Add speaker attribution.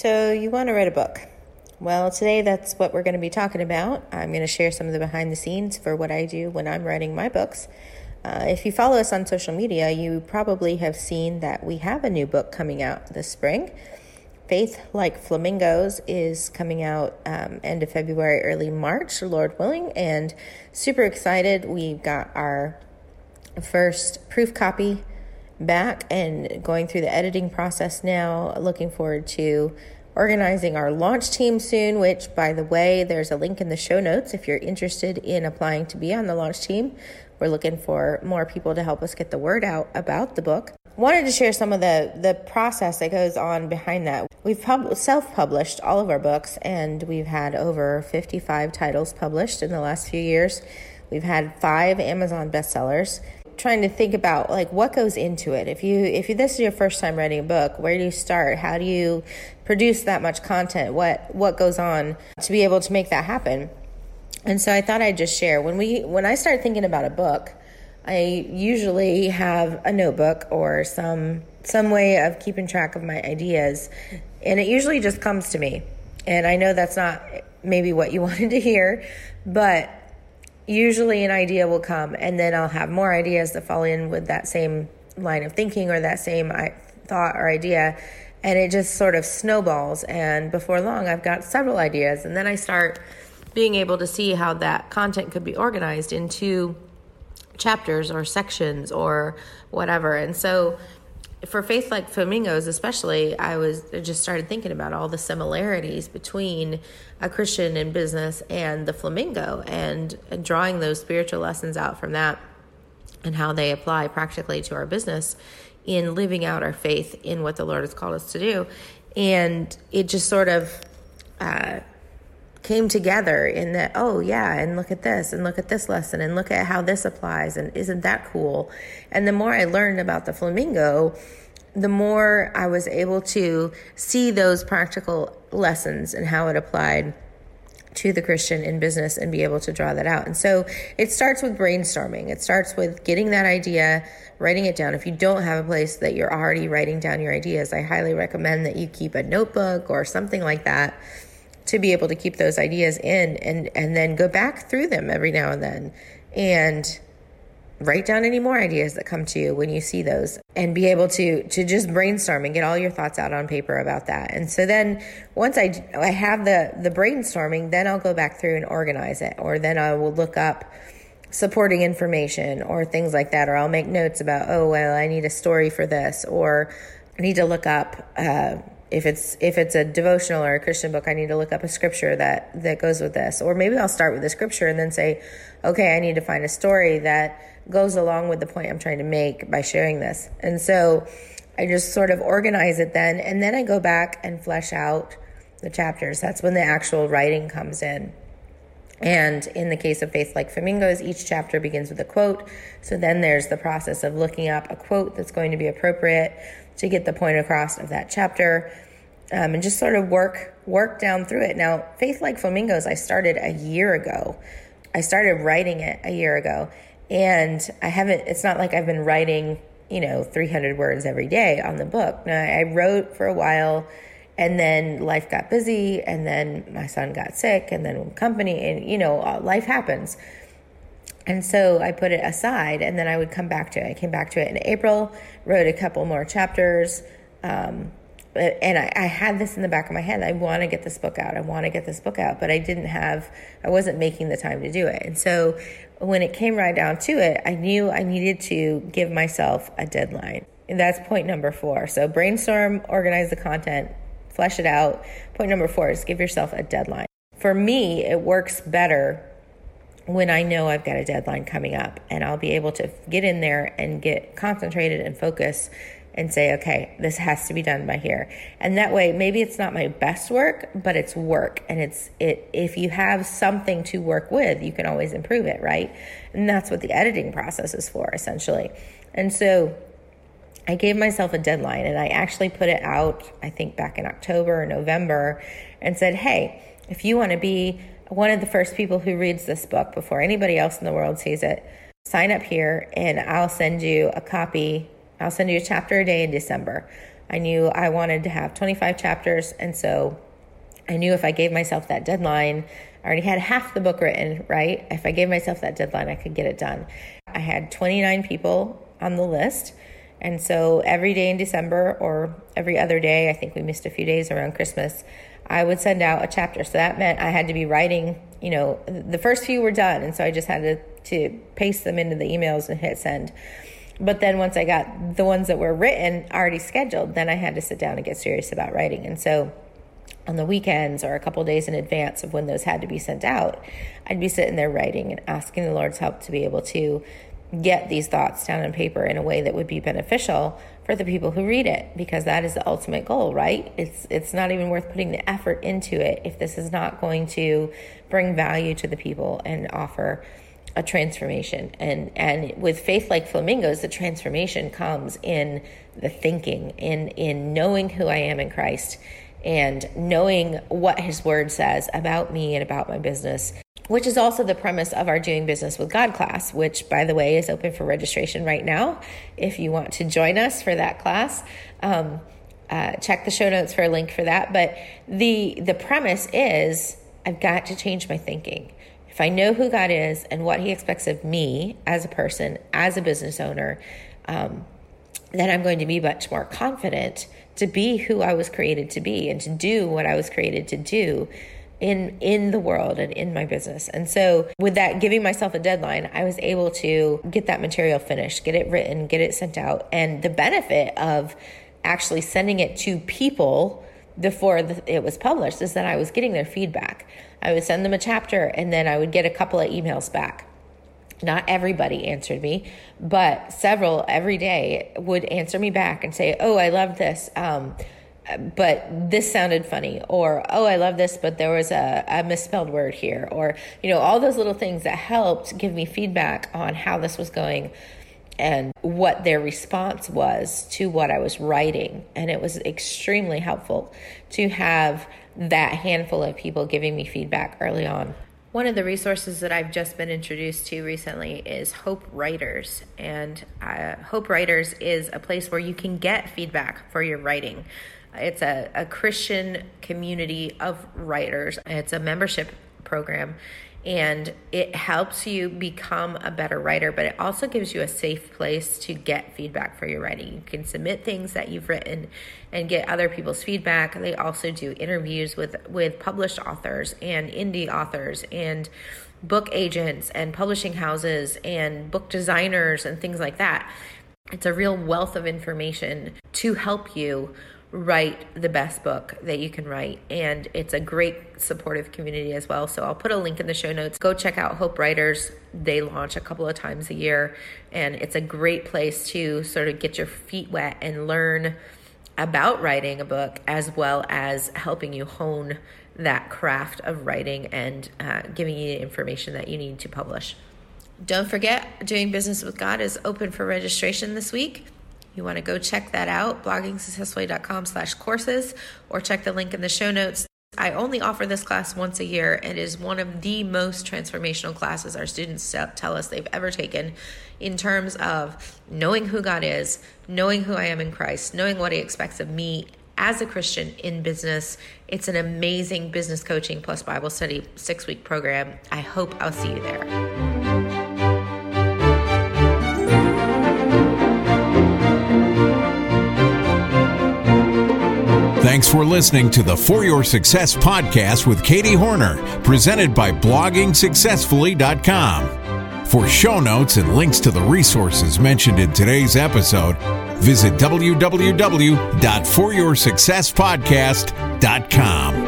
Speaker 1: So, you want to write a book? Well, today that's what we're going to be talking about. I'm going to share some of the behind the scenes for what I do when I'm writing my books. Uh, if you follow us on social media, you probably have seen that we have a new book coming out this spring. Faith Like Flamingos is coming out um, end of February, early March, Lord willing, and super excited. We've got our first proof copy back and going through the editing process now. Looking forward to organizing our launch team soon, which, by the way, there's a link in the show notes if you're interested in applying to be on the launch team. We're looking for more people to help us get the word out about the book. Wanted to share some of the, the process that goes on behind that. We've pub- self published all of our books, and we've had over 55 titles published in the last few years. We've had five Amazon bestsellers trying to think about like what goes into it. If you if you, this is your first time writing a book, where do you start? How do you produce that much content? What what goes on to be able to make that happen? And so I thought I'd just share when we when I start thinking about a book, I usually have a notebook or some some way of keeping track of my ideas, and it usually just comes to me. And I know that's not maybe what you wanted to hear, but usually an idea will come and then I'll have more ideas that fall in with that same line of thinking or that same thought or idea and it just sort of snowballs. And before long I've got several ideas and then I start being able to see how that content could be organized into chapters or sections or whatever. And so for faith like flamingos especially i was I just started thinking about all the similarities between a christian in business and the flamingo and, drawing those spiritual lessons out from that and how they apply practically to our business in living out our faith in what the lord has called us to do. And it just sort of uh, came together in that, oh, yeah, and look at this, and look at this lesson, and look at how this applies, and isn't that cool? And the more I learned about the flamingo, the more I was able to see those practical lessons and how it applied to the Christian in business and be able to draw that out. And so it starts with brainstorming. It starts with getting that idea, writing it down. If you don't have a place that you're already writing down your ideas, I highly recommend that you keep a notebook or something like that to be able to keep those ideas in and and then go back through them every now and then and write down any more ideas that come to you when you see those and be able to to just brainstorm and get all your thoughts out on paper about that. And so then once i i have the the brainstorming then i'll go back through and organize it or then i will look up supporting information or things like that or i'll make notes about oh well i need a story for this or i need to look up uh, if it's if it's a devotional or a Christian book, I need to look up a scripture that that goes with this. Or maybe I'll start with the scripture and then say, okay, I need to find a story that goes along with the point I'm trying to make by sharing this. And so I just sort of organize it then, and then I go back and flesh out the chapters. That's when the actual writing comes in. And in the case of Faith Like Flamingos, each chapter begins with a quote. So then there's the process of looking up a quote that's going to be appropriate to get the point across of that chapter um, and just sort of work work down through it. Now, Faith Like Flamingos, I started a year ago. I started writing it a year ago, and I haven't. It's not like I've been writing, you know, 300 words every day on the book. Now, I wrote for a while, and then life got busy, and then my son got sick, and then company, and you know, uh, life happens. And so I put it aside and then I would come back to it. I came back to it in April, wrote a couple more chapters. Um, and I, I, had this in the back of my head. I want to get this book out. I want to get this book out, but I didn't have, I wasn't making the time to do it. And so when it came right down to it, I knew I needed to give myself a deadline. And that's point number four. So brainstorm, organize the content, flesh it out. Point number four is give yourself a deadline. For me, it works better when I know I've got a deadline coming up and I'll be able to get in there and get concentrated and focus and say, okay, this has to be done by here. And that way, maybe it's not my best work, but it's work. And it's, it, if you have something to work with, you can always improve it, right? And that's what the editing process is for, essentially. And so I gave myself a deadline and I actually put it out, I think back in October or November, and said, hey, if you want to be one of the first people who reads this book before anybody else in the world sees it, sign up here and I'll send you a copy. I'll send you a chapter a day in December. I knew I wanted to have 25 chapters. And so I knew if I gave myself that deadline, I already had half the book written, right? If I gave myself that deadline, I could get it done. I had 29 people on the list. And so every day in December or every other day, I think we missed a few days around Christmas, I would send out a chapter. So that meant I had to be writing, you know, the first few were done. And so I just had to, to paste them into the emails and hit send. But then once I got the ones that were written already scheduled, then I had to sit down and get serious about writing. And so on the weekends or a couple days in advance of when those had to be sent out, I'd be sitting there writing and asking the Lord's help to be able to get these thoughts down on paper in a way that would be beneficial for the people who read it because that is the ultimate goal right? It's it's not even worth putting the effort into it if this is not going to bring value to the people and offer a transformation. And and with faith like flamingos the transformation comes in the thinking in in knowing who I am in Christ and knowing what his word says about me and about my business which is also the premise of our doing business with God class which by the way is open for registration right now. If you want to join us for that class um, uh, check the show notes for a link for that. But the the premise is I've got to change my thinking. If I know who God is and what He expects of me as a person, as a business owner, um, then I'm going to be much more confident to be who I was created to be and to do what I was created to do in in the world and in my business. And so with that giving myself a deadline, I was able to get that material finished, get it written, get it sent out. And the benefit of actually sending it to people before it was published is that I was getting their feedback. I would send them a chapter and then I would get a couple of emails back. Not everybody answered me, but several every day would answer me back and say, Oh, I love this. Um, but this sounded funny or oh i love this but there was a, a, misspelled word here or you know all those little things that helped give me feedback on how this was going and what their response was to what I was writing. And it was extremely helpful to have that handful of people giving me feedback early on. One of the resources that I've just been introduced to recently is Hope Writers. And uh, Hope Writers is a place where you can get feedback for your writing. It's a, a Christian community of writers, it's a membership program and it helps you become a better writer but it also gives you a safe place to get feedback for your writing. You can submit things that you've written and get other people's feedback. They also do interviews with with published authors and indie authors and book agents and publishing houses and book designers and things like that. It's a real wealth of information to help you write the best book that you can write. And it's a great supportive community as well. So I'll put a link in the show notes. Go check out Hope Writers. They launch a couple of times a year, and it's a great place to sort of get your feet wet and learn about writing a book as well as helping you hone that craft of writing and uh, giving you the information that you need to publish. Don't forget, Doing Business with God is open for registration this week you want to go check that out, bloggingsuccessfully.com slash courses, or check the link in the show notes. I only offer this class once a year. And it is one of the most transformational classes our students tell us they've ever taken in terms of knowing who God is, knowing who I am in Christ, knowing what He expects of me as a Christian in business. It's an amazing business coaching plus Bible study six week program. I hope I'll see you there.
Speaker 2: Thanks for listening to the For Your Success podcast with Katie Hornor, presented by bloggingsuccessfully.com. For show notes and links to the resources mentioned in today's episode, visit www.foryoursuccesspodcast.com.